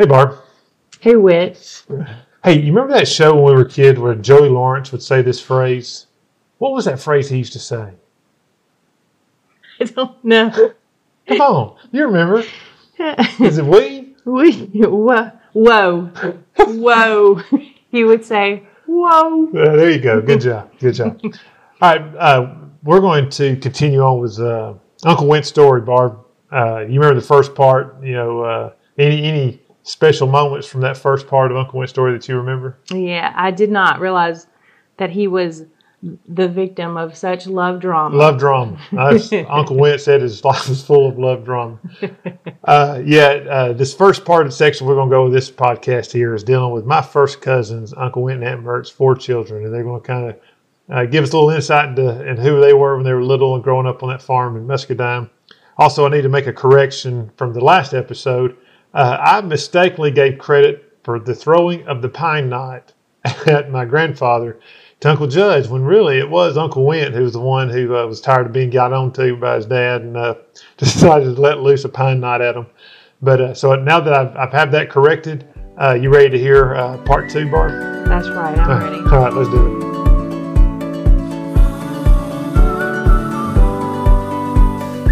Hey, Barb. Hey, Whit. Hey, you remember that show when we were kids where Joey Lawrence would say this phrase? What was that phrase he used to say? I don't know. Come on, you remember? Is it we? we, whoa, whoa, whoa. He would say, whoa. Uh, there you go. Good job. Good job. All right, uh, we're going to continue on with uh, Uncle Went's story, Barb. Uh, you remember the first part? You know, uh, any any special moments from that first part of Uncle Went's story that you remember? Yeah, I did not realize that he was the victim of such love drama. Love drama. Uncle Went said his life was full of love drama. Uh, yeah, uh, this first part of the section we're going to go with this podcast here is dealing with my first cousins, Uncle Went and Aunt Mert's four children, and they're going to kind of uh, give us a little insight into and who they were when they were little and growing up on that farm in Muscadine. Also, I need to make a correction from the last episode. Uh, I mistakenly gave credit for the throwing of the pine knot at my grandfather to Uncle Judge when really it was Uncle Went who was the one who uh, was tired of being got on to by his dad and uh, decided to let loose a pine knot at him. But uh, so now that I've, I've had that corrected, uh, you ready to hear uh, part two, Barb? That's right, I'm ready. All right, let's do it.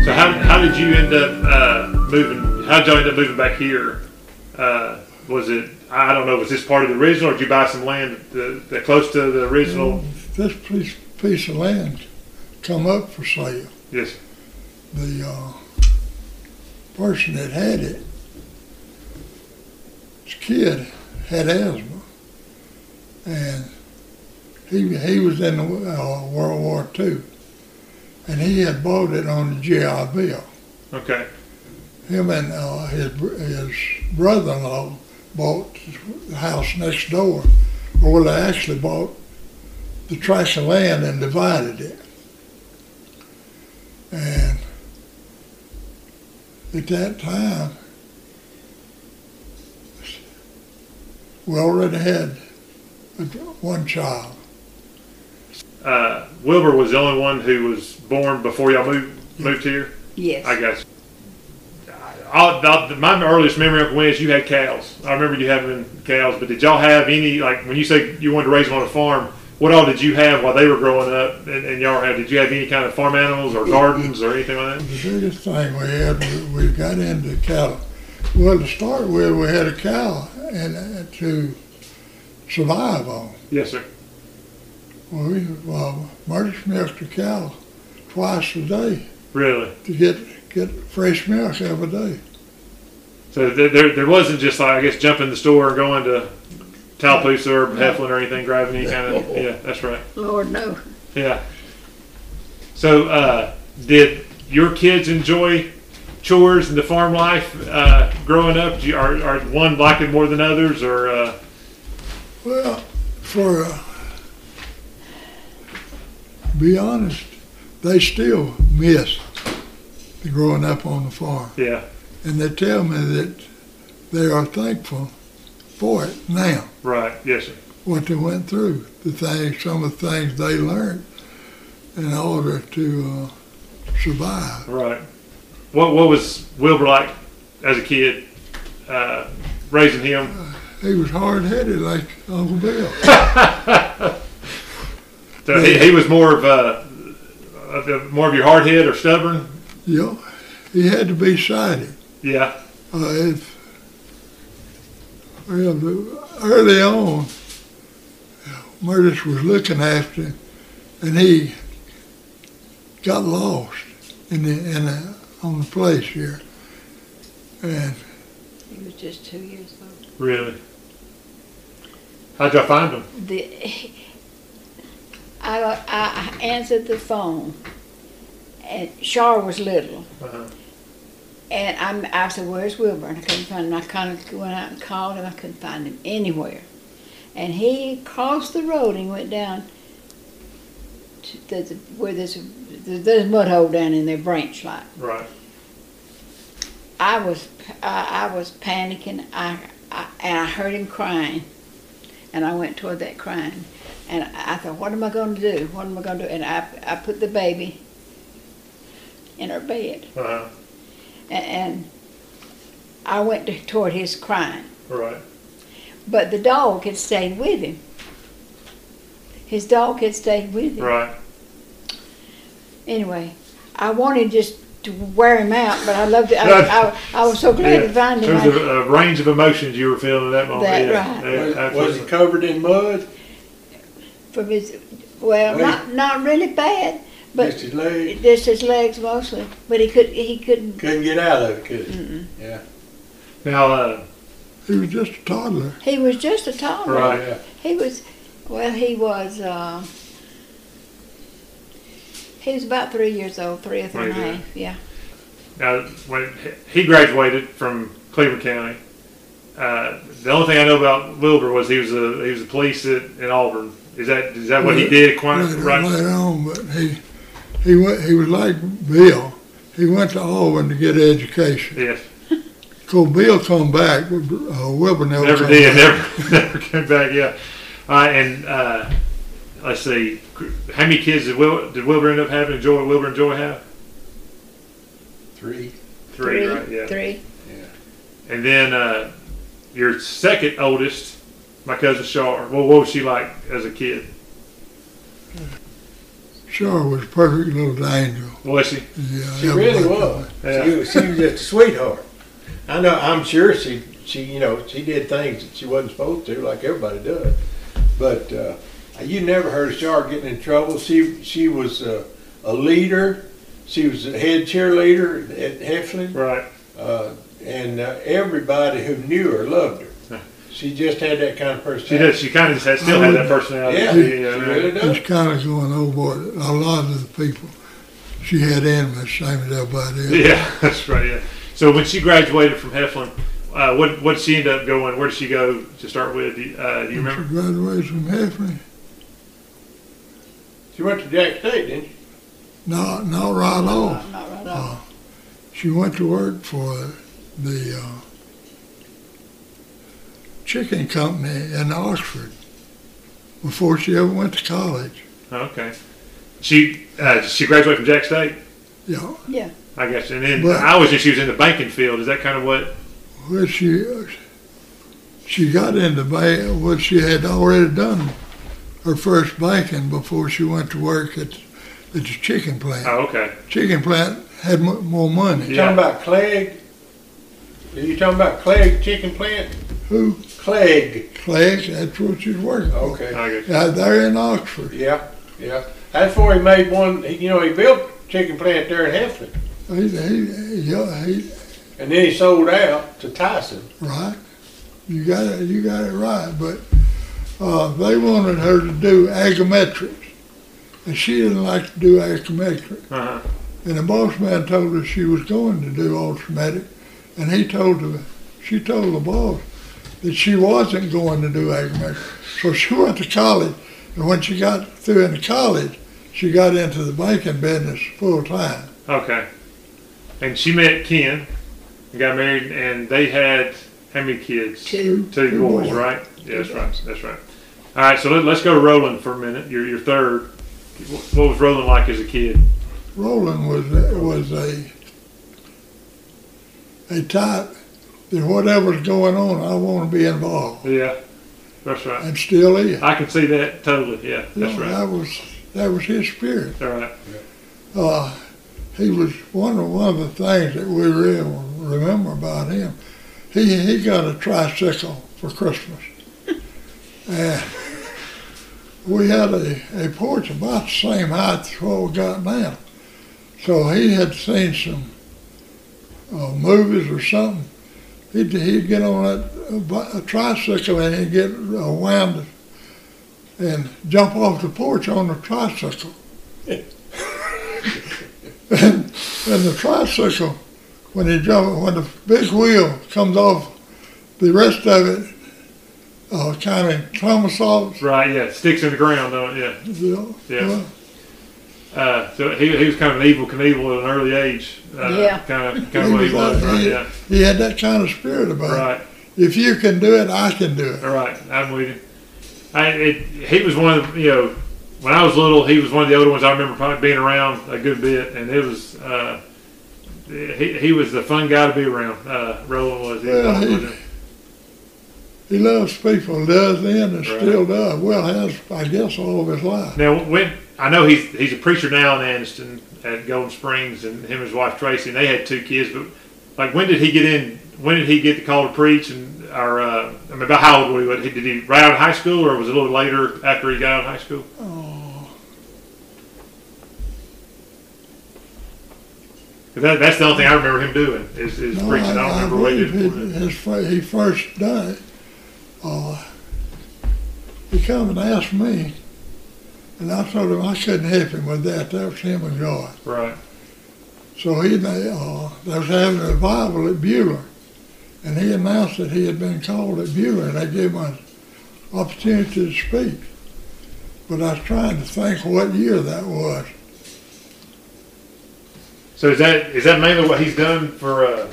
So how, how did you end up uh, moving? How did y'all end up moving back here? Uh, was it I don't know? Was this part of the original, or did you buy some land that, that close to the original? This piece, piece of land come up for sale. Yes. The uh, person that had it, his kid had asthma, and he he was in the, uh, World War II, and he had bought it on the GI Bill. Okay. Him and uh, his his brother-in-law bought the house next door, or they actually bought the tract of land and divided it. And at that time, we already had one child. Uh, Wilbur was the only one who was born before y'all moved moved here. Yes. I guess. I, I, my earliest memory of when is you had cows. I remember you having cows, but did y'all have any like when you say you wanted to raise them on a farm? What all did you have while they were growing up, and, and y'all had? Did you have any kind of farm animals or gardens or anything like that? The biggest thing we had, we, we got into cattle. Well, to start with, we had a cow and uh, to survive on. Yes, sir. Well, we, well, Murdoch milked a cow twice a day Really? to get get fresh milk every day. So there, there, there wasn't just like I guess jumping in the store and going to Tallapoosa or Heflin or anything, grabbing any kind of yeah. That's right. Lord, no. Yeah. So, uh, did your kids enjoy chores and the farm life uh, growing up? Do you, are, are one liking more than others, or uh, Well, for uh, be honest, they still miss the growing up on the farm, yeah, and they tell me that they are thankful for it now. right, yes, sir. what they went through, the things, some of the things they learned in order to uh, survive. right. What what was Wilbur like as a kid, uh, raising him? He was hard headed like Uncle Bill. So he, he was more of a, of a- more of your hard head or stubborn. You know, he had to be sighted. Yeah, Uh, if, well, early on, Murtis was looking after him, and he got lost in the, in the, on the place here. And He was just two years old. really. How'd y'all find him? The, I, I answered the phone, and Char was little. Uh-huh. And I'm, I said, "Where's Wilbur?" And I couldn't find him. I kind of went out and called him. I couldn't find him anywhere. And he crossed the road and went down to the, the, where there's a, there's a mud hole down in there, branch like. Right. I was I, I was panicking. I, I and I heard him crying, and I went toward that crying, and I thought, "What am I going to do? What am I going to do?" And I I put the baby in her bed, Uh-huh. and, and I went to, toward his crying, Right. but the dog had stayed with him. His dog had stayed with him. Right. Anyway, I wanted just to wear him out, but I loved it. I, I, I was so glad to find him. There's I- a, a range of emotions you were feeling at that moment. That yeah. right. Yeah, Was, was he covered in mud? from his, well, Well, not not really bad, but Just his leg? just his legs mostly. But he could he couldn't. Couldn't get out of it, could he? Mm-mm. Yeah. now, uh, He was just a toddler. He was just a toddler. Right. Yeah. He was, well, he was. Uh, he was about three years old, three or three and a Right, half. Yeah. now when he graduated from Cleburne County, uh, the only thing I know about Wilbur was he was a he was a police at, in Auburn. Is that is that what he did? Quite later, right. later on, but he he went. He was like Bill. He went to Auburn to get education. Yes. So Bill come back, but uh, Wilbur never, Never did. back. Never never came back. Yeah. All right, and uh, let's see. How many kids did Wil, did Wilbur end up having? and Joy Wilbur and Joy have? Three. Three, right? Yeah. Three. Yeah. And then uh, your second oldest, my cousin Char. Well, what was she like as a kid? Sure was a perfect little angel. Was she? Yeah, She really was. Yeah. She, was- she was just a sweetheart. I know. I'm sure she, she, you know, she did things that she wasn't supposed to, like everybody does. But uh, you never heard of Char getting in trouble. She, she was uh, a leader. She was the head cheerleader at Heflin, Right. uh, and uh, everybody who knew her loved her. She just had that kind of personality. She personality. does. She kind of just had, still had that personality. Yeah, too, she yeah, really does. It's kind of going over a lot of the people. She had enemies, same as everybody else. Yeah, that's right. Yeah. So when she graduated from Heflin, uh, what what did she end up going? Where did she go to start with? Do you- Uh, do you When she graduated from Heflin, She went to Jack State, didn't she? not, not right off. Not right off. She went to work for the uh, chicken company in Oxford before she ever went to college. Okay. She uh, she graduated from Jack State. Yeah, Yeah. I guess, and then But- I was just she was in the banking field. Is that kind of what? well, she she got into bank. Well, she had already done her first banking before she went to work at, at the chicken plant. Oh, okay. Chicken plant had mo- more money. You Yeah. talking about Clegg? Are you talking about Clegg Chicken Plant? Who? Clegg. Clegg, that's what she's working for. Okay. I guess. Yeah, they're in Oxford. Yeah, yeah. That's where he made one. he- You know, he built a chicken plant there in Heflin, He, he, yeah, he, and then he sold out to Tyson. right. You got it. You got it right. But uh, they wanted her to do agrometrics, and she didn't like to do agrometrics. Uh-huh. And the boss man told her she was going to do ultramatic, and he told her, she told the boss that she wasn't going to do agriculture. So she went to college, and when she got through into college, she got into the banking business full time. Okay. And she met Ken, and got married, and they had how many kids? Two. Two Two boys, boys. right? Yeah, that's right. That's right. All right, so let, let's go to Roland for a minute. Your your third. What was Roland like as a kid? Roland was was a a type that whatever's going on, I want to be involved, Yeah, that's right. and still is. I can see that totally. Yeah, You that's know, right. That was that was his spirit. All right. Uh, he was one of one of the things that we really remember about him. He he got a tricycle for Christmas, and we had a, a porch about the same height as what we got now. So he had seen some uh, movies or something. He'd, he'd get on uh, bi- a tricycle and he'd get uh, wound and jump off the porch on the tricycle. and, and the tricycle, when he jump, when the big wheel comes off, the rest of it uh, kind of somersaults. Right. Yeah, sticks in the ground, don't it? Yeah. Know, Yeah. well, Uh, so he, he was kind of an Evel Knievel at an early age. Uh, Yeah. Kind of kind of what he was. Right. he, Yeah. he had that kind of spirit about him. Right. If you can do it, I can do it. All right, I'm with you. I, it, he was one of the, you know when I was little, he was one of the older ones I remember probably being around a good bit, and it was uh, he he was the fun guy to be around. Uh, Roland was. He, Well, he- wasn't he loves people, does then and Right. still does. Well, has I guess all of his life. Now, when I know he's he's a preacher now in Anniston at Golden Springs, and him and his wife Tracy, and they had two kids. But like, when did he get in? When did he get the call to preach? And or uh, I mean, about how old was he? Did he right out of high school, or was it a little later after he got out of high school? Oh, that, that's the only thing I remember him doing is, is no, preaching. I, don't remember what he did. he, his, he first done it. Uh, he come and asked me, and I told him I couldn't help him with that. That was him and God. Right. So he, they, uh, they was having a revival at Beulah, and he announced that he had been called at Beulah, and they gave him an opportunity to speak. But I was trying to think what year that was. So is that is that mainly what he's done for uh,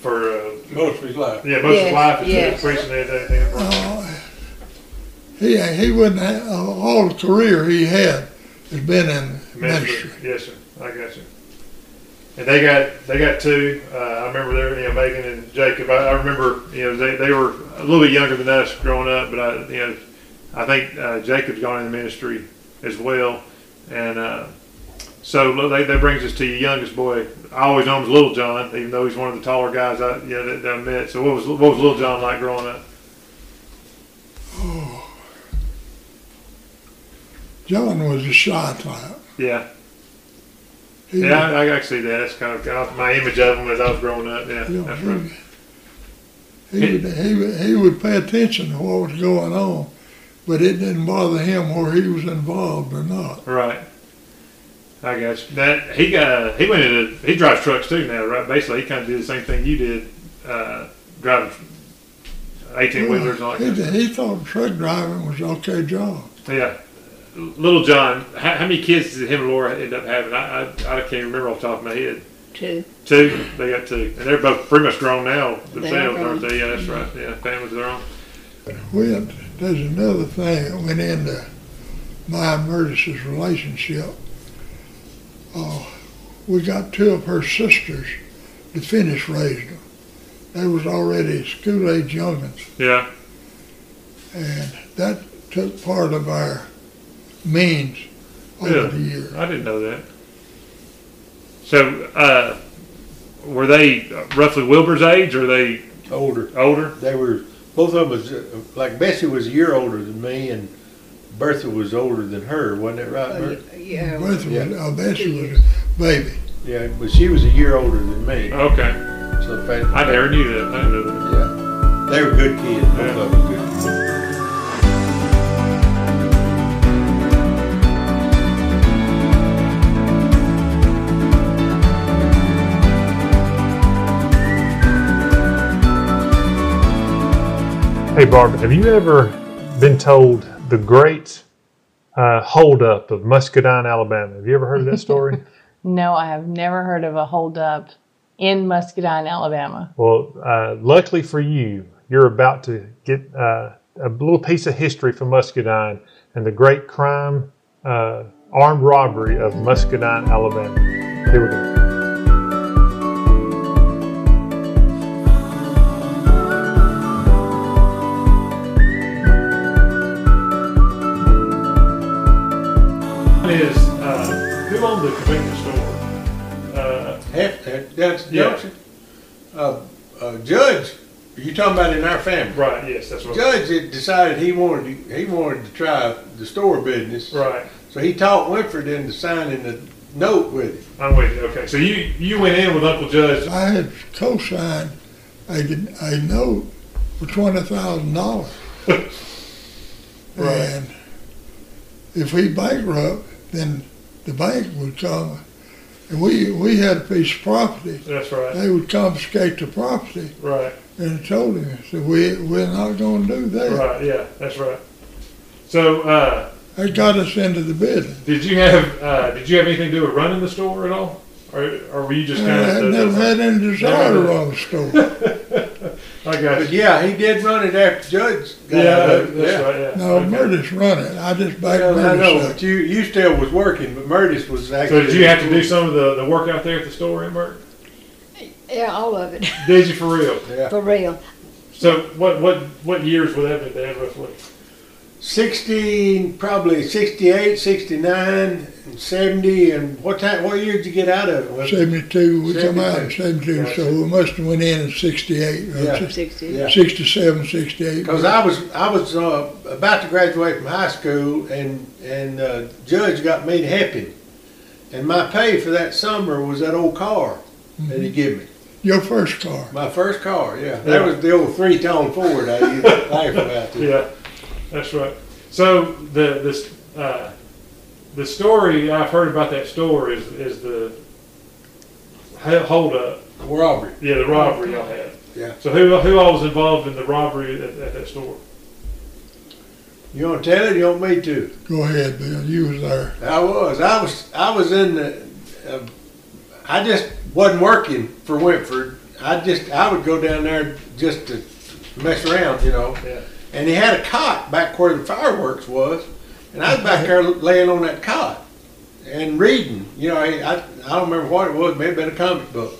for uh, Most of his life. yeah most of his life is yes. preaching and everything? Uh, he he wouldn't have, uh, all the career he had has been in ministry. Yes, sir. I got you. And they got they got two. Uh, I remember they you know Megan and Jacob. I, I remember you know they, they were a little bit younger than us growing up, but I you know I think uh, Jacob's gone in the ministry as well, and uh, so they, that brings us to your youngest boy. I always know him as Little John, even though he's one of the taller guys I you know, that, that I met. So what was what was Little John like growing up? John was a shy type. Yeah, He, yeah, I, I, see that. That's kind of, my image of him as I was growing up. Yeah, you know, that's right. he, he, would, he, would, he would pay attention to what was going on, but it didn't bother him where he was involved or not. Right. I got you. That he got he went into he drives trucks too now, right? Basically, he kind of did the same thing you did, uh, driving eighteen wheelers that. he, he thought truck driving was an okay job. Yeah. Little John, how, how many kids did him and Laura end up having? I, I, I can't remember off the top of my head. Two. Two. They got two, and they're both pretty much grown now They are themselves, aren't they? Yeah, that's right. Yeah, families of their own. We had, there's another thing that went into my and Meredith's relationship. Uh, we got two of her sisters to finish raising them. They was already school age youngins, Yeah. and that took part of our means over Yeah. the years. I didn't know that. So, uh, were they roughly Wilbur's age, or are they Older. older? They were both of them was uh, like Bessie was a year older than me, and Bertha was older than her. Wasn't that right? Oh, Bert? yeah. Both of Yeah. us, uh, Bessie was a baby. Yeah, but she was a year older than me. Okay, So in fact, I never knew that. I didn't know that. Yeah, they were good kids. Both Yeah. of them good. Hey, Barbara, have you ever been told the great uh, holdup of Muscadine, Alabama? Have you ever heard of that story? No, I have never heard of a holdup in Muscadine, Alabama. well, uh, luckily for you, you're about to get uh, a little piece of history from Muscadine and the great crime, uh, armed robbery of Muscadine, Alabama. Here we go. The convenience store? Uh, Half that. That's Yeah. Junction. Uh, uh, Judge, you talking about in our family? right. Yes, that's what. Judge had decided he wanted to, he wanted to try the store business. Right. So he talked Winford into signing the note with him. I'm with you. Okay, so you you went in with Uncle Judge. I had co-signed a, a note for twenty thousand dollars. Right. And if he bankrupt, then the bank would come, and we, we had a piece of property. That's right. They would confiscate the property, Right. and told him, I said, we, we're not gonna do that. Right. Yeah, that's right. So, uh, That got us into the business. did you have uh, did you have anything to do with running the store at all, or, or were you just kind had of? never had any desire to run the store. I got But you. yeah, he did run it after Judge. got Yeah, it. that- that's Yeah. right. Yeah. No, Okay. Meredith run it, I just backed Well, I know, Meredith but you, you still was working, but Murdis was actually. So did you have to do some of the, the work out there at the store, in Emmert? Yeah, all of it, Did you for real? Yeah. for real. So what what what years would that have been, Dad, roughly? 60, probably 68, 69, and 70, and what time, what year did you get out of it? Seventy-two, we come out in 72. seventy-two, so we must have went in in sixty-eight, Yeah. right? Sixty. Yeah. Sixty-seven, sixty-eight. Because I was I was uh, about to graduate from high school, and and uh, judge got me to help him, and my pay for that summer was that old car that he gave me, Your first car. my first car. Yeah, Yeah. that was the old three tone Ford I used to laugh about. Too. Yeah, that's right. So the this uh, the story I've heard about that store is is the he- hold up. Robbery. Yeah, the robbery y'all had. Yeah. So who who all was involved in the robbery at, at that store? You want to tell it? You want me to? Go ahead, Bill, you was there. I was. I was. I was in the. Uh, I just wasn't working for Wentford. I just. I would go down there just to mess around, you know. Yeah. And he had a cot back where the fireworks was, and I was back there laying on that cot and reading. You know, I I, I don't remember what it was. Maybe been a comic book,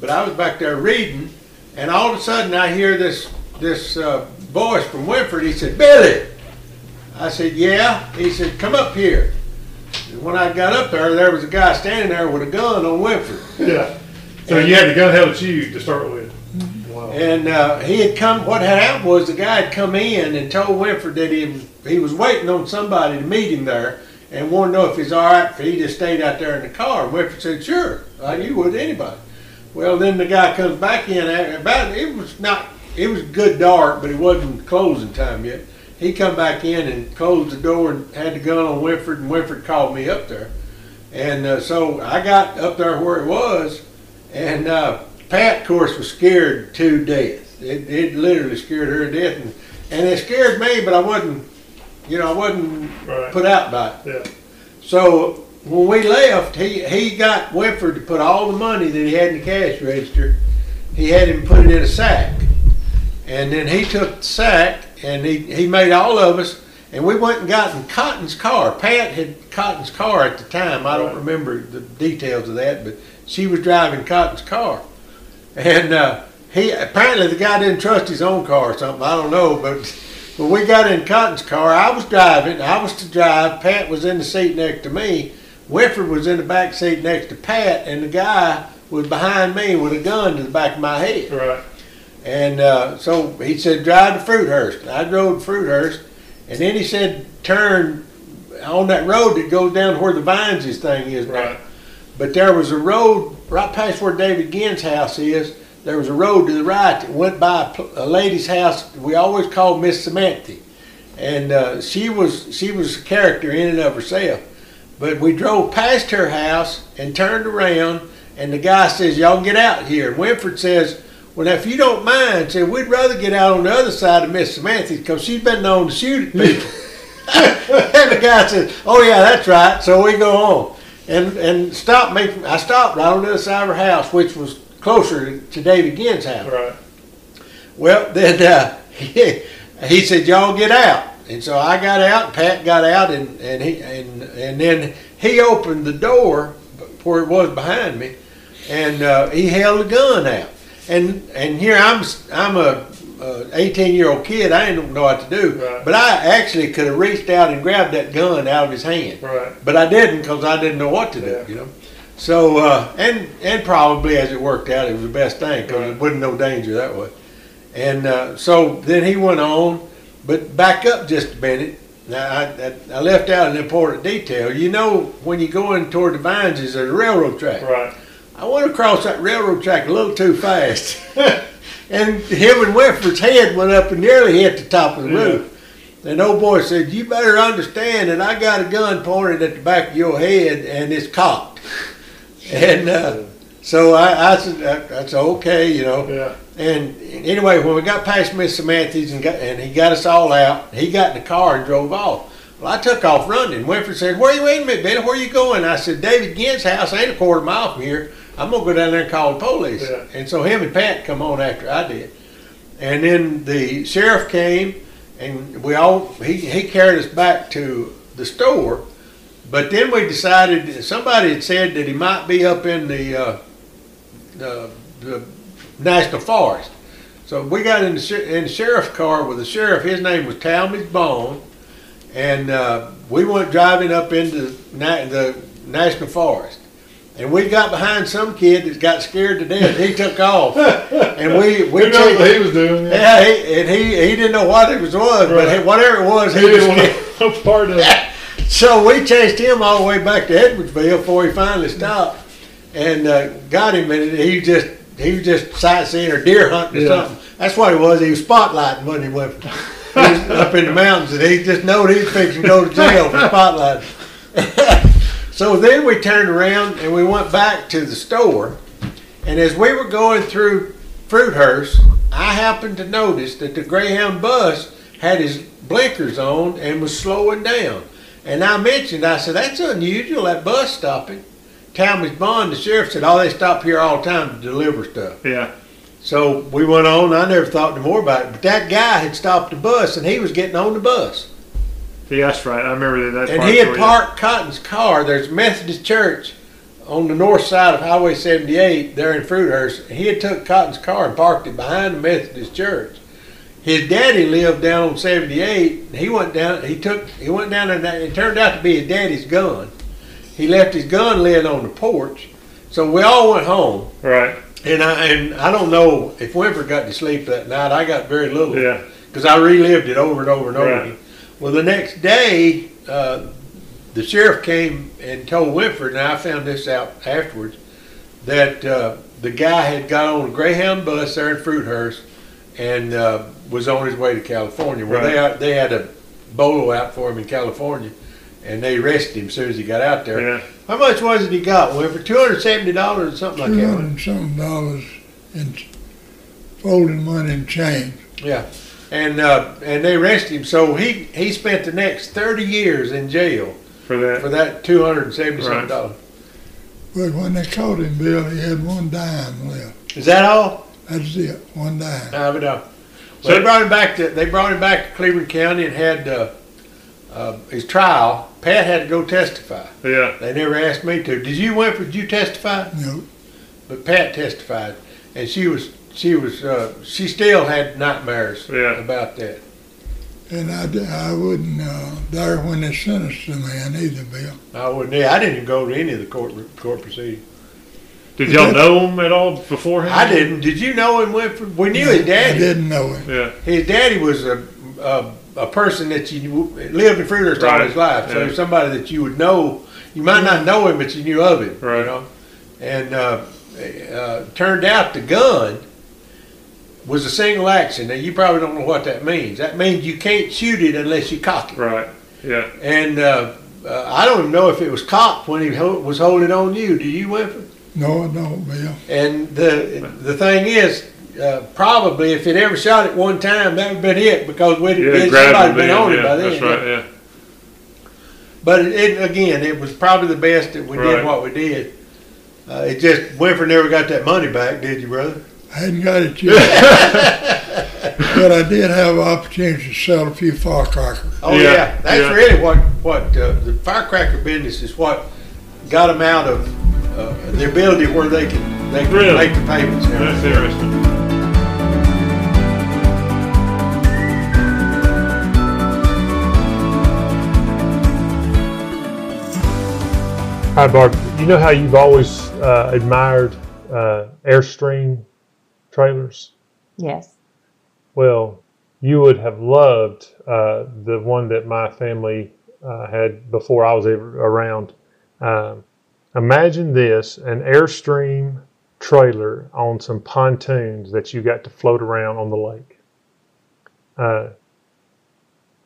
but I was back there reading, and all of a sudden I hear this this uh, voice from Wentford. He said, "Billy." I said, "Yeah." He said, "Come up here." And when I got up there, there was a guy standing there with a gun on Wentford. Yeah. So you had the gun held at you to start with. Wow. And uh, he had come. What had happened was the guy had come in and told Winford that he he was waiting on somebody to meet him there, and wanted to know if he's all right if he just stayed out there in the car. And Winford said, "Sure, like you would anybody." Well, then the guy comes back in. About it was not. It was good dark, but it wasn't closing time yet. He come back in and closed the door and had the gun on Winford, and Winford called me up there. And uh, so I got up there where it was, and uh, Pat, of course, was scared to death. It, it literally scared her to death, and, and it scared me, but I wasn't, you know, I wasn't Right. put out by it. Yeah. So when we left, he, he got Winford to put all the money that he had in the cash register, he had him put it in a sack. And then he took the sack and he, he made all of us, and we went and got in Cotton's car. Pat had Cotton's car at the time. I don't remember the details of that, but she was driving Cotton's car. And uh, he apparently the guy didn't trust his own car or something. I don't know, but when we got in Cotton's car, I was driving. I was to drive. Pat was in the seat next to me. Winford was in the back seat next to Pat, and the guy was behind me with a gun to the back of my head. Right. And uh, so he said, drive to Fruithurst. I drove to Fruithurst, and then he said, turn on that road that goes down to where the Vines' thing is now. But there was a road right past where David Ginn's house is. There was a road to the right that went by a a lady's house. We always called Miss Samantha, and uh, she was she was a character in and of herself. But we drove past her house and turned around, and the guy says, "Y'all get out here." And Winford says, "Well, now, if you don't mind, said we'd rather get out on the other side of Miss Samantha because she's been known to shoot at people." and the guy says, "Oh yeah, that's right." So we go on and and stop me. I stopped right on the other side of her house, which was closer to David Ginn's house. Right. Well, then uh, he, he said, "Y'all get out." And so I got out, Pat got out, and, and he and and then he opened the door where it was behind me, and uh, he held a gun out. And and here I'm I'm a, a 18 year old kid. I didn't know what to do, Right. but I actually could have reached out and grabbed that gun out of his hand. Right. But I didn't because I didn't know what to do. Yeah. You know. So uh, and and probably as it worked out, it was the best thing because Right. it wasn't no danger that way. And uh, so then he went on, but back up just a minute. Now I, I, I left out an important detail. You know, when you go in toward the vines, there's a railroad track. Right. I went across that railroad track a little too fast, and him and Winford's head went up and nearly hit the top of the Yeah. roof. And old boy said, "You better understand that I got a gun pointed at the back of your head, and it's cocked." And uh, so I, I said, "That- "That's okay, you know." Yeah. And anyway, when we got past Miss Samantha's and, got, and he got us all out, he got in the car and drove off. Well, I took off running. Winford said, "Where you wait a minute, Billy? Where you going?" I said, "David Ginn's house ain't a quarter mile from here. I'm gonna go down there and call the police." Yeah. And so him and Pat come on after I did. And then the sheriff came, and we all he he carried us back to the store. But then we decided somebody had said that he might be up in the uh, the, the national forest. So we got in the, in the sheriff's car with the sheriff. His name was Talmadge Bone, and uh, we went driving up into the national forest. And we got behind some kid that got scared to death. He took off, and we we chased- what he was doing? yeah, he, and he he didn't know what it was was, but Right. whatever it was, He he was didn't scared. want no part of it. So we chased him all the way back to Edwardsville before he finally stopped and uh, got him. And he just he was just sightseeing or deer hunting or Yeah. something. That's what he was. He was spotlighting when he went he was up in the mountains, and he just knowed he was fixing to go to jail for spotlighting. So then we turned around and we went back to the store. And as we were going through Fruithurst, I happened to notice that the Greyhound bus had his blinkers on and was slowing down. And I mentioned, I said, that's unusual, that bus stopping. Talmadge Bond, the sheriff, said, oh, they stop here all the time to deliver stuff. Yeah. So we went on. I never thought no more about it. But that guy had stopped the bus and he was getting on the bus. Yeah, that's right. I remember that. And he had where- parked Cotton's car. There's a Methodist church on the north side of Highway 78 there in Fruithurst. He had took Cotton's car and parked it behind the Methodist church. His daddy lived down on 78. and He went down. He took. He went down and It turned out to be his daddy's gun. He left his gun laying on the porch. So we all went home. Right. And I and I don't know if Winfrey got to sleep that night. I got very little Yeah. because I relived it over and over and over Right. again. Well, the next day, uh, the sheriff came and told Winford, and I found this out afterwards, that uh, the guy had got on a Greyhound bus there in Fruithurst and uh, was on his way to California. Well, they they had a bolo out for him in California, and they arrested him as soon as he got out there. Yeah. How much was it he got, Winford? Two hundred seventy dollars or something like Two that. hundred and something dollars in folding money and change. Yeah, and uh, and they arrested him. So he he spent the next thirty years in jail For that. for that two hundred and seventy something dollars. But when they caught him, Bill, he had one dime left. Is that all? That's it, one dime. I don't know. So- Well, they brought him back to they brought him back to Cleburne County and had uh, uh, his trial. Pat had to go testify. yeah. They never asked me to. Did you Winfrey? Did you testify? No, But Pat testified, and she was she was uh, she still had nightmares Yeah. about that. and I, di- I wasn't uh, there when they sentenced the man either, Bill. I wouldn't. Yeah, I didn't go to any of the court court proceedings. Did y'all know him at all beforehand? I didn't. Did you know him, Winfrey? We knew his daddy. I didn't know him. Yeah. His daddy was a, a, a person that you lived in Fruithurst all his life. So Yeah. somebody that you would know. You might not know him, but you knew of him. Right. You know? And uh, uh, turned out the gun was a single action. Now you probably don't know what that means. That means you can't shoot it unless you cock it. Right. Yeah. And uh, uh, I don't even know if it was cocked when he ho- was holding on you. Do you, Winfrey? No, I don't, Bill. And the the thing is, uh, probably if it ever shot it one time, that would have been it because we'd Yeah. been, grabbed somebody him been then, on it by then. That's right. Yeah. But it, it, again, it was probably the best that we Right. did what we did. Uh, it just Winfrey never got that money back, did you, brother? I hadn't got it yet. but I did have an opportunity to sell a few firecrackers. Oh Yeah, yeah, that's yeah. really what what uh, the firecracker business is. What got them out of uh, the ability where they can they can Really? make the payments. and That's everything. interesting. Hi, Barb. You know how you've always uh, admired uh, Airstream trailers? Yes. Well, you would have loved uh, the one that my family uh, had before I was ever around. Um, imagine this an Airstream trailer on some pontoons that you got to float around on the lake. Uh,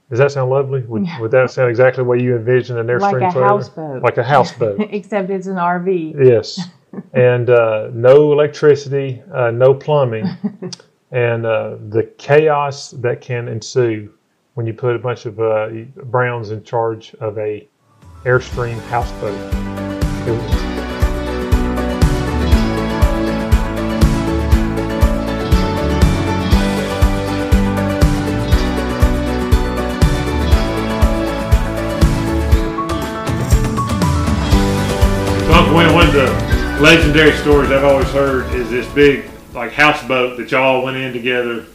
does that sound lovely? Would, would that sound exactly what you envision an Airstream Like a trailer? houseboat. Like a houseboat. Except it's an RV. Yes, and uh, no electricity, uh, no plumbing, and uh, the chaos that can ensue when you put a bunch of uh, Browns in charge of a Airstream houseboat. It was, Uncle Wayne, one of the legendary stories I've always heard is this big like houseboat that y'all went in together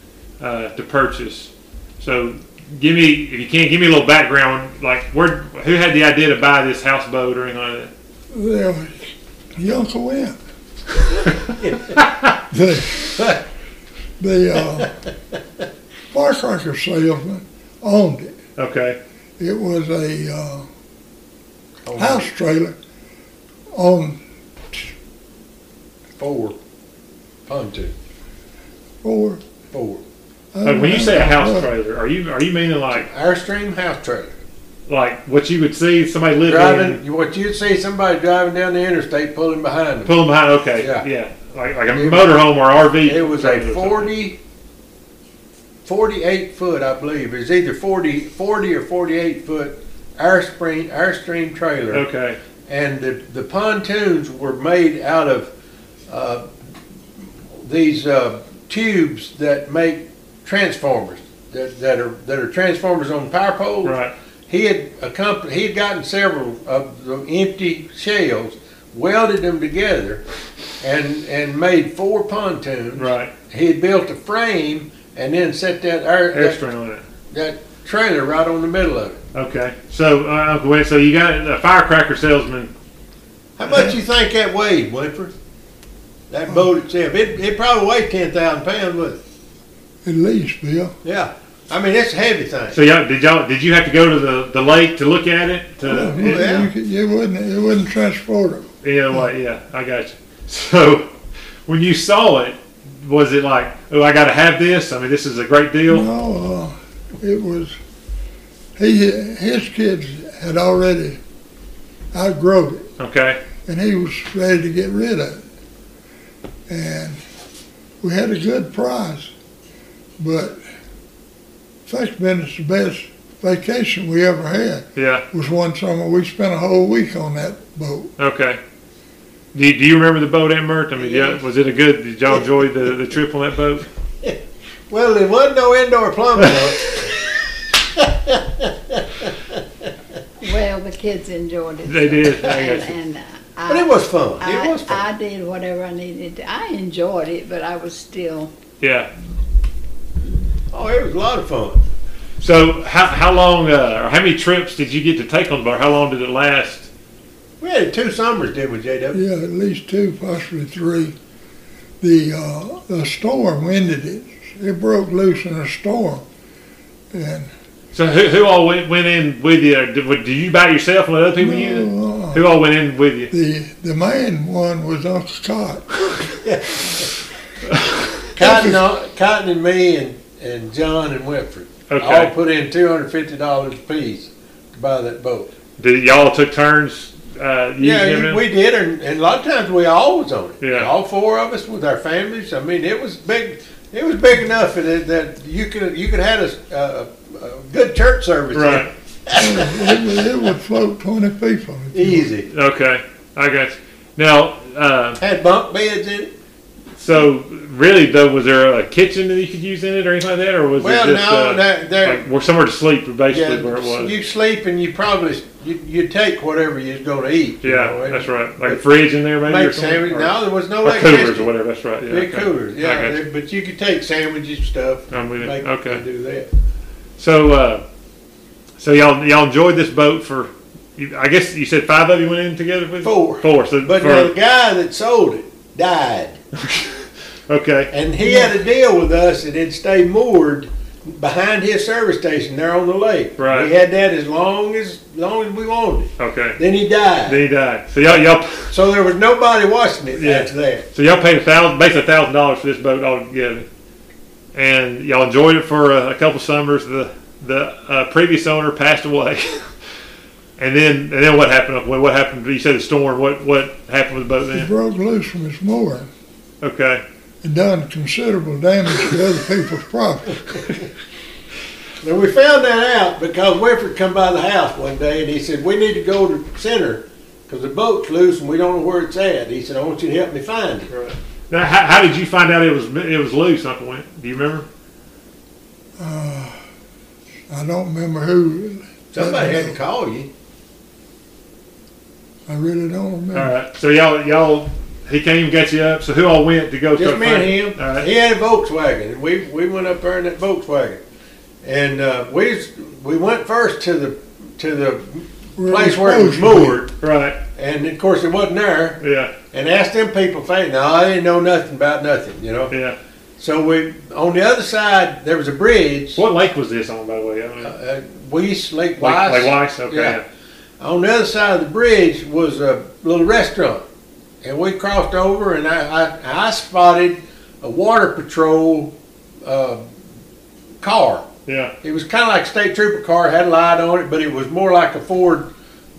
uh, to purchase. So give me, if you can, give me a little background. Like, where, who had the idea to buy this houseboat or anything like Well, your Uncle Wimp. the the uh, firecracker salesman owned it. Okay. It was a uh, house trailer on Four. Pontoon. four. Four. Uh, when you say a house Well, trailer, are you are you meaning like Airstream house trailer. like what you would see somebody living Driving, in, what you'd see somebody driving down the interstate pulling behind them. pulling behind? Okay, Yeah. yeah, like like a It- motorhome or RV. It was trailer a or something. 40, 48 foot, I believe. It was either 40, 40 or 48 foot Airstream, Airstream trailer. Okay, and the, the pontoons were made out of uh, these uh, tubes that make transformers that, that are that are transformers on power poles. right. He had a. He had gotten several of the empty shells, welded them together, and and made four pontoons. Right, He had built a frame and then set that air, that, airstream on it. that trailer right on the middle of it. Okay, so uh, Uncle Wes, so you got a firecracker salesman. How much you think that weighed, Winford? That boat itself, it, it probably weighs ten thousand pounds, but At least, Bill. yeah, I mean it's a heavy thing. So y'all, did y'all did you have to go to the, the lake to look at it? To You, yeah. you, could- you wouldn't it wouldn't transport them. yeah, what? Yeah, I got you. So when you saw it, was it like, oh, I got to have this? I mean, this is a great deal. No, uh, it was he his kids had already outgrown it, Okay, and he was ready to get rid of it. And we had a good price, but fact been it's the best vacation we ever had. yeah, Was one summer we spent a whole week on that boat. okay. Do you, do you remember the boat, Aunt Mert? I mean, yeah, was it a good? Did y'all enjoy the, the trip on that boat? Well, there wasn't no indoor plumbing though. Well, the kids enjoyed it. They did. I And, and uh, I, but it was fun. I, It was fun. I did whatever I needed. to. I enjoyed it, but I was still. Yeah. oh, it was a lot of fun. So how how long uh, or how many trips did you get to take on the boat? How long did it last? We had two summers, did we, JW? Yeah, at least two, possibly three. The uh, the storm ended it. It broke loose in a storm, and So who, who all went, went in with you? Did, did you by yourself and let other people in? it? No, Who all went in with you? the the main one was Uncle Scott. Cotton, uh, Cotton and me and, and John and Whitford okay. all put in two hundred fifty dollars apiece to buy that boat. Did y'all took turns uh, using Yeah, it? you- we did, and, and a lot of times we all was on it. Yeah. all four of us with our families. I mean, it was big. It was big enough that, that you could you could have a, a, a good church service. in it. Right. it, would- it would float twenty feet if you- Easy. Okay. I got you. Now, uh, Had bunk beds in it. so really though, was there a kitchen that you could use in it or anything like that, or was Well, it just no, uh, there, there like, we're somewhere to sleep? Basically, yeah, where it was. you sleep and you probably you you take whatever you're going to eat. you yeah, know, and that's right. Like a fridge in there, maybe. or Make something? sandwich. Or- No, there was no or coolers or electricity. whatever. That's right. Yeah. Big okay. coolers, I yeah. got you. there- But you could take sandwiches and stuff. I'm with you. Make, Okay. Do that. So, uh, so y'all y'all enjoyed this boat for? you- I guess you said five of you went in together with Four. Four. So, But for, the guy that sold it died, okay, and he had a deal with us that it'd stay moored behind his service station there on the lake. Right. We had that as long as long as we wanted it. okay. Then he died. Then he died. So y'all y'all so there was nobody watching it Yeah. after that. so y'all paid a thousand, basically a thousand dollars for this boat altogether, and y'all enjoyed it for a, a couple summers. The the uh, previous owner passed away. And then, and then what happened? What, what happened? You said the storm. What, what happened with the boat It then? broke loose from its mooring Okay, and done considerable damage to other people's property. And we found that out because Winfred come by the house one day and he said, "We need to go to center because the boat's loose and we don't know where it's at." He said, "I want you to help me find it." right. Now, how, how did you find out it was it was loose, Uncle Went? Do you remember? Uh, I don't remember who. Somebody had to call you. I really don't remember. All right. So y'all y'all he came and got you up. So who all went to go? Just me and him. All right. He had a Volkswagen, and we we went up there in that Volkswagen, and uh, we we went first to the to the place where it was supposed to be. moored, Right. and of course it wasn't there. Yeah. And asked them people, "Hey, no, I didn't know nothing about nothing," you know. Yeah. So we on the other side there was a bridge. What lake was this on, by the way? I don't. Uh, Weiss, Lake Lake, Weiss. Lake Weiss? Okay. Yeah. On the other side of the bridge was a little restaurant, and we crossed over, and I I, I spotted a water patrol uh, car. Yeah. It was kind of like a state trooper car, had a light on it, but it was more like a Ford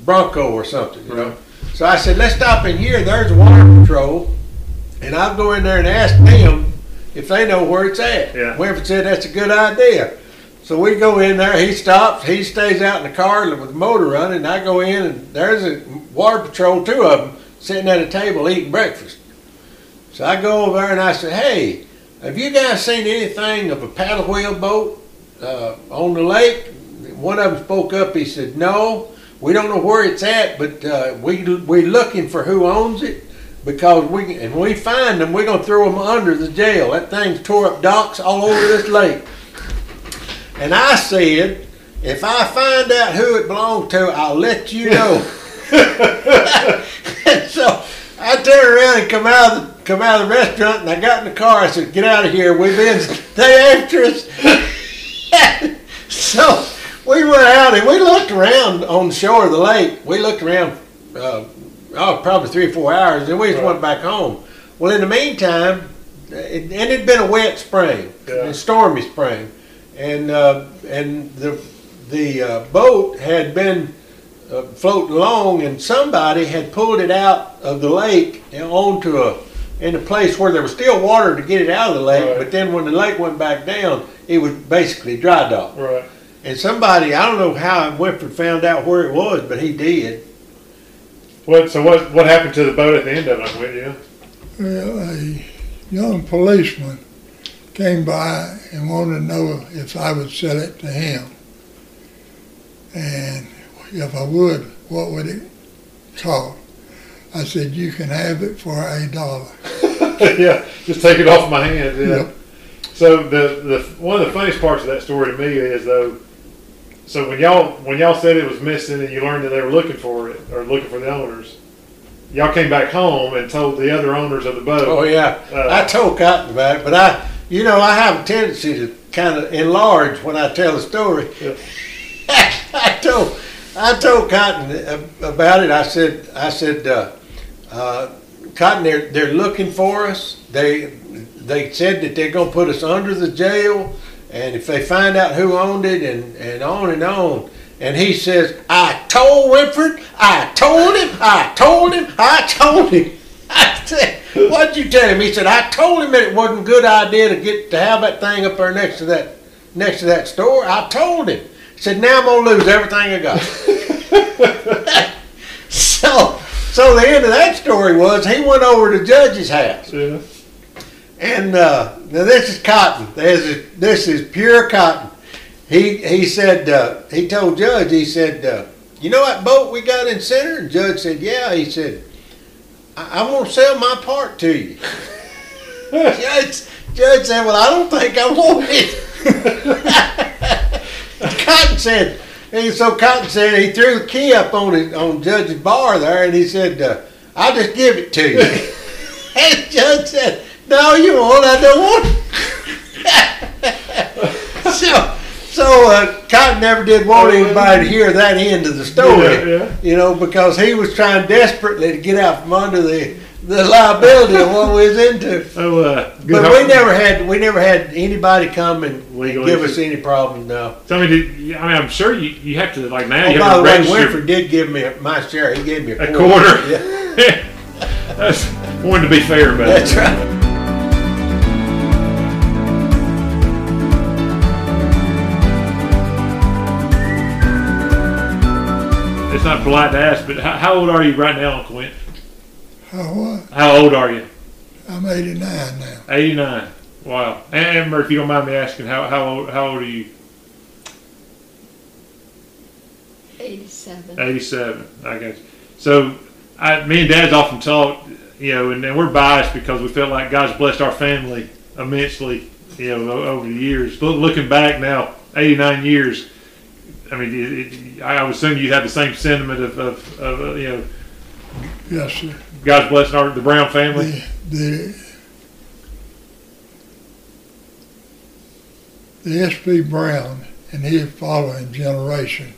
Bronco or something, you know. So I said, let's stop in here. There's a water patrol, and I'll go in there and ask them if they know where it's at. Yeah. Winfrey said that's a good idea. So we go in there. He stops. He stays out in the car with the motor running. I go in, and there's a water patrol, two of them, sitting at a table eating breakfast. So I go over there and I said, hey, have you guys seen anything of a paddle wheel boat uh, on the lake? One of them spoke up. He said, "No, we don't know where it's at, but uh, we we looking for who owns it because we and we find them, we're gonna throw them under the jail. That thing's tore up docks all over this lake." And I said, "If I find out who it belongs to, I'll let you know." and so I turned around and come out of the, come out of the restaurant, and I got in the car. I said, "Get out of here! We've been they after us." so we went out and we looked around on the shore of the lake. We looked around, uh, oh, probably three or four hours, and we just went back home. Well, in the meantime, it, and it'd been a wet spring, Yeah. a stormy spring, and uh, and the the uh, boat had been uh, floating along, and somebody had pulled it out of the lake and onto a in a place where there was still water to get it out of the lake. Right. But then when the lake went back down, it was basically dry dock. Right. And somebody, I don't know how Winford found out where it was, but he did. What? So what? What happened to the boat at the end of it? With you? Well, a young policeman came by and wanted to know if I would sell it to him. And if I would, what would it cost? I said, you can have it for a dollar. yeah. Just take it off my hands. Yeah. Yep. So the the one of the funniest parts of that story to me is though. So when y'all when y'all said it was missing and you learned that they were looking for it or looking for the owners, y'all came back home and told the other owners of the boat. Oh yeah, Uh, I told Cotton about it, but I, you know, I have a tendency to kind of enlarge when I tell a story. Yeah. I told, I told Cotton about it. I said, I said, uh, uh, Cotton, they're they're looking for us. They they said that they're gonna put us under the jail, and if they find out who owned it, and and on and on. And he says, I told Winford, I told him, I told him, I told him. I said, what'd you tell him? He said, I told him that it wasn't a good idea to get to have that thing up there next to that next to that store. I told him. He said, now I'm gonna lose everything I got. so so the end of that story was he went over to judge's house. Yeah. And uh, now this is cotton. This is this is pure cotton. He he said uh, he told Judge he said uh, you know that boat we got in Centre. And Judge said yeah. He said I- I'm gonna sell my part to you. Judge Judge said well I don't think I want it. Cotton said. And so Cotton said he threw the key up on his, on Judge's bar there, and he said, uh, "I'll just give it to you." and Judge said, "No, you won't. I don't want." it." so, so uh, Cotton never did want anybody to hear that end of the story, Yeah, yeah. you know, because he was trying desperately to get out from under the the liability of what we was into. Oh, uh, But help- we never had we never had anybody come and give us any problems. No. Tell me, did, I mean, I'm sure you, you have to like now. Oh, you by have the to way, register Winfrey did give me my share. He gave me a, a quarter. Yeah, That's wanted to be fair about that's right. Not polite to ask, but how, how old are you right now, Uncle Went? How what? How old are you? I'm 89 now. 89. Wow. And Amber, if you don't mind me asking, how, how old how old are you? 87. 87. I guess. So, I, me and Dad's often talked. you know, and, and we're biased because we felt like God's blessed our family immensely, you know, over the years. Loo- Looking back now, 89 years, I mean, it, it, I would assume you have the same sentiment of, of, of uh, you know, Yes, sir. God's blessing our, the Brown family. The, the, the S.P. Brown and his following generation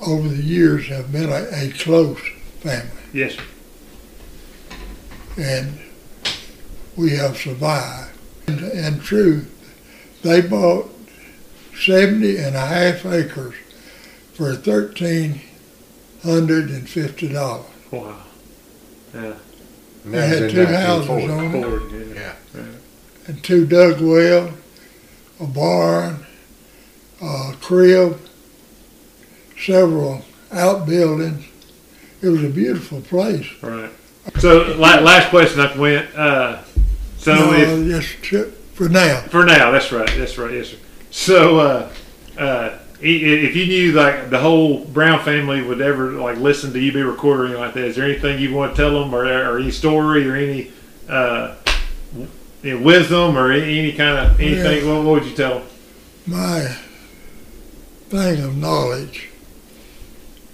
over the years have been a, a close family. Yes, sir. and we have survived. And, and true, they bought 70 and a half acres for $1,350. Wow. Yeah. And They had two houses 1940. on it, Forward, yeah. Yeah. and two dug wells, a barn, a crib, several outbuildings. It was a beautiful place. Right. So, la- last question, I went. Uh, so, No, if, just to- for now. for now, that's right. That's right. Yes, sir. So, uh, uh, if you knew like the whole Brown family would ever like listen to you be or anything like that, is there anything you want to tell them, or, or any story, or any uh, wisdom, or any, kind of anything? What, what would you tell them? my thing of knowledge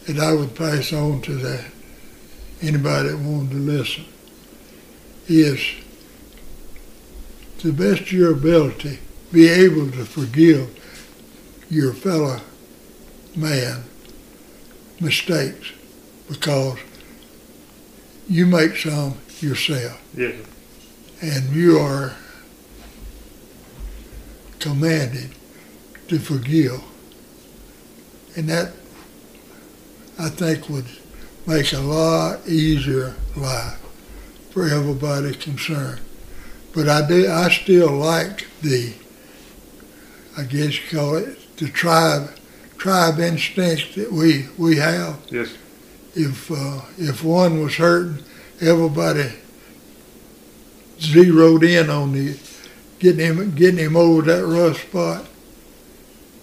that I would pass on to the, anybody that wanted to listen is to the best of your ability, be able to forgive your fellow man mistakes because you make some yourself Yes. and you are commanded to forgive. And that, I think, would make a lot easier life for everybody concerned. But I do, I still like the, I guess you call it, the tribe, tribe instinct that we, we have Yes. if uh, if one was hurting, everybody zeroed in on the getting him getting him over that rough spot.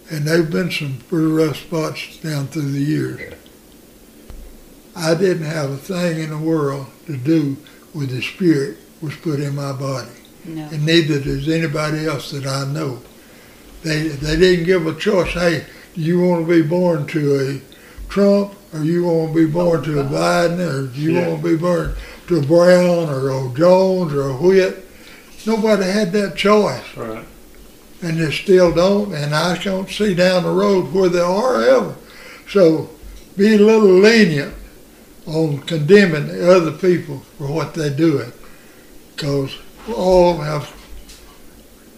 And there've been some pretty rough spots down through the years. I didn't have a thing in the world to do with the spirit was put in my body, No. and neither does anybody else that I know. They they didn't give a choice. Hey, do you want to be born to a Trump, or you want to be born to a Biden, or do you Yeah. want to be born to a Brown, or a Jones, or a Whit? Nobody had that choice, Right. and they still don't. And I don't see down the road where they are ever. So, be a little lenient on condemning the other people for what they're doing, because we all have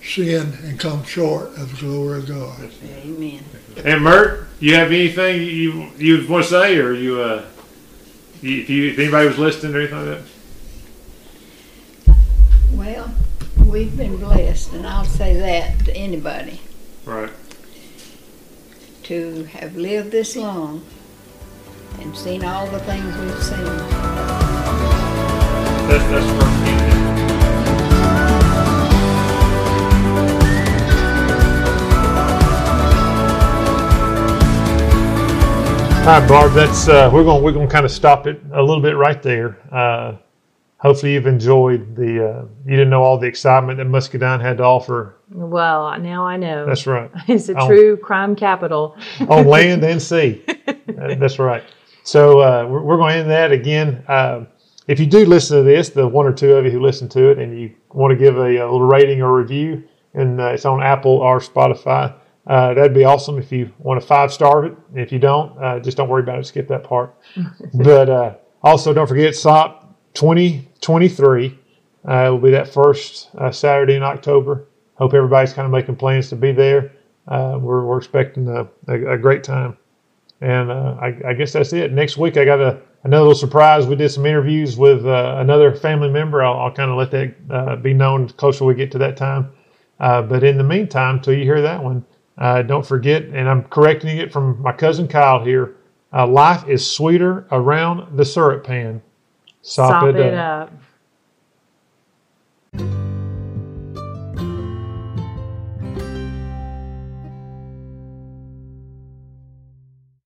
sinned and come short of the glory of God. Amen. And Mert, you have anything you you want to say, or you uh, you- if you if anybody was listening or anything like that? Well, we've been blessed, and I'll say that to anybody, Right. to have lived this long and seen all the things we've seen. That's that's perfect. All right, Barb. That's uh, we're going we're going to kind of stop it a little bit right there. Uh, hopefully, you've enjoyed the. Uh, you didn't know all the excitement that Muscadine had to offer. Well, now I know. That's right. it's a Oh. true crime capital. on land and sea. Uh, That's right. So uh, we're, we're going to end that again. Um if you do listen to this, the one or two of you who listen to it, and you want to give a, a little rating or review, and uh, it's on Apple or Spotify, uh, that'd be awesome. If you want to five star it, if you don't, uh, just don't worry about it. Skip that part. but uh, also, don't forget SOP 2023. Uh, it will be that first uh, Saturday in October. Hope everybody's kind of making plans to be there. Uh, we're, we're expecting a, a, a great time. And uh, I, I guess that's it. Next week, I got a, another little surprise. We did some interviews with uh, another family member. I'll, I'll kind of let that uh, be known closer we get to that time. Uh, but in the meantime, till you hear that one, uh, don't forget, and I'm correcting it from my cousin Kyle here uh, life is sweeter around the syrup pan. Sop, Sop it, it up. up.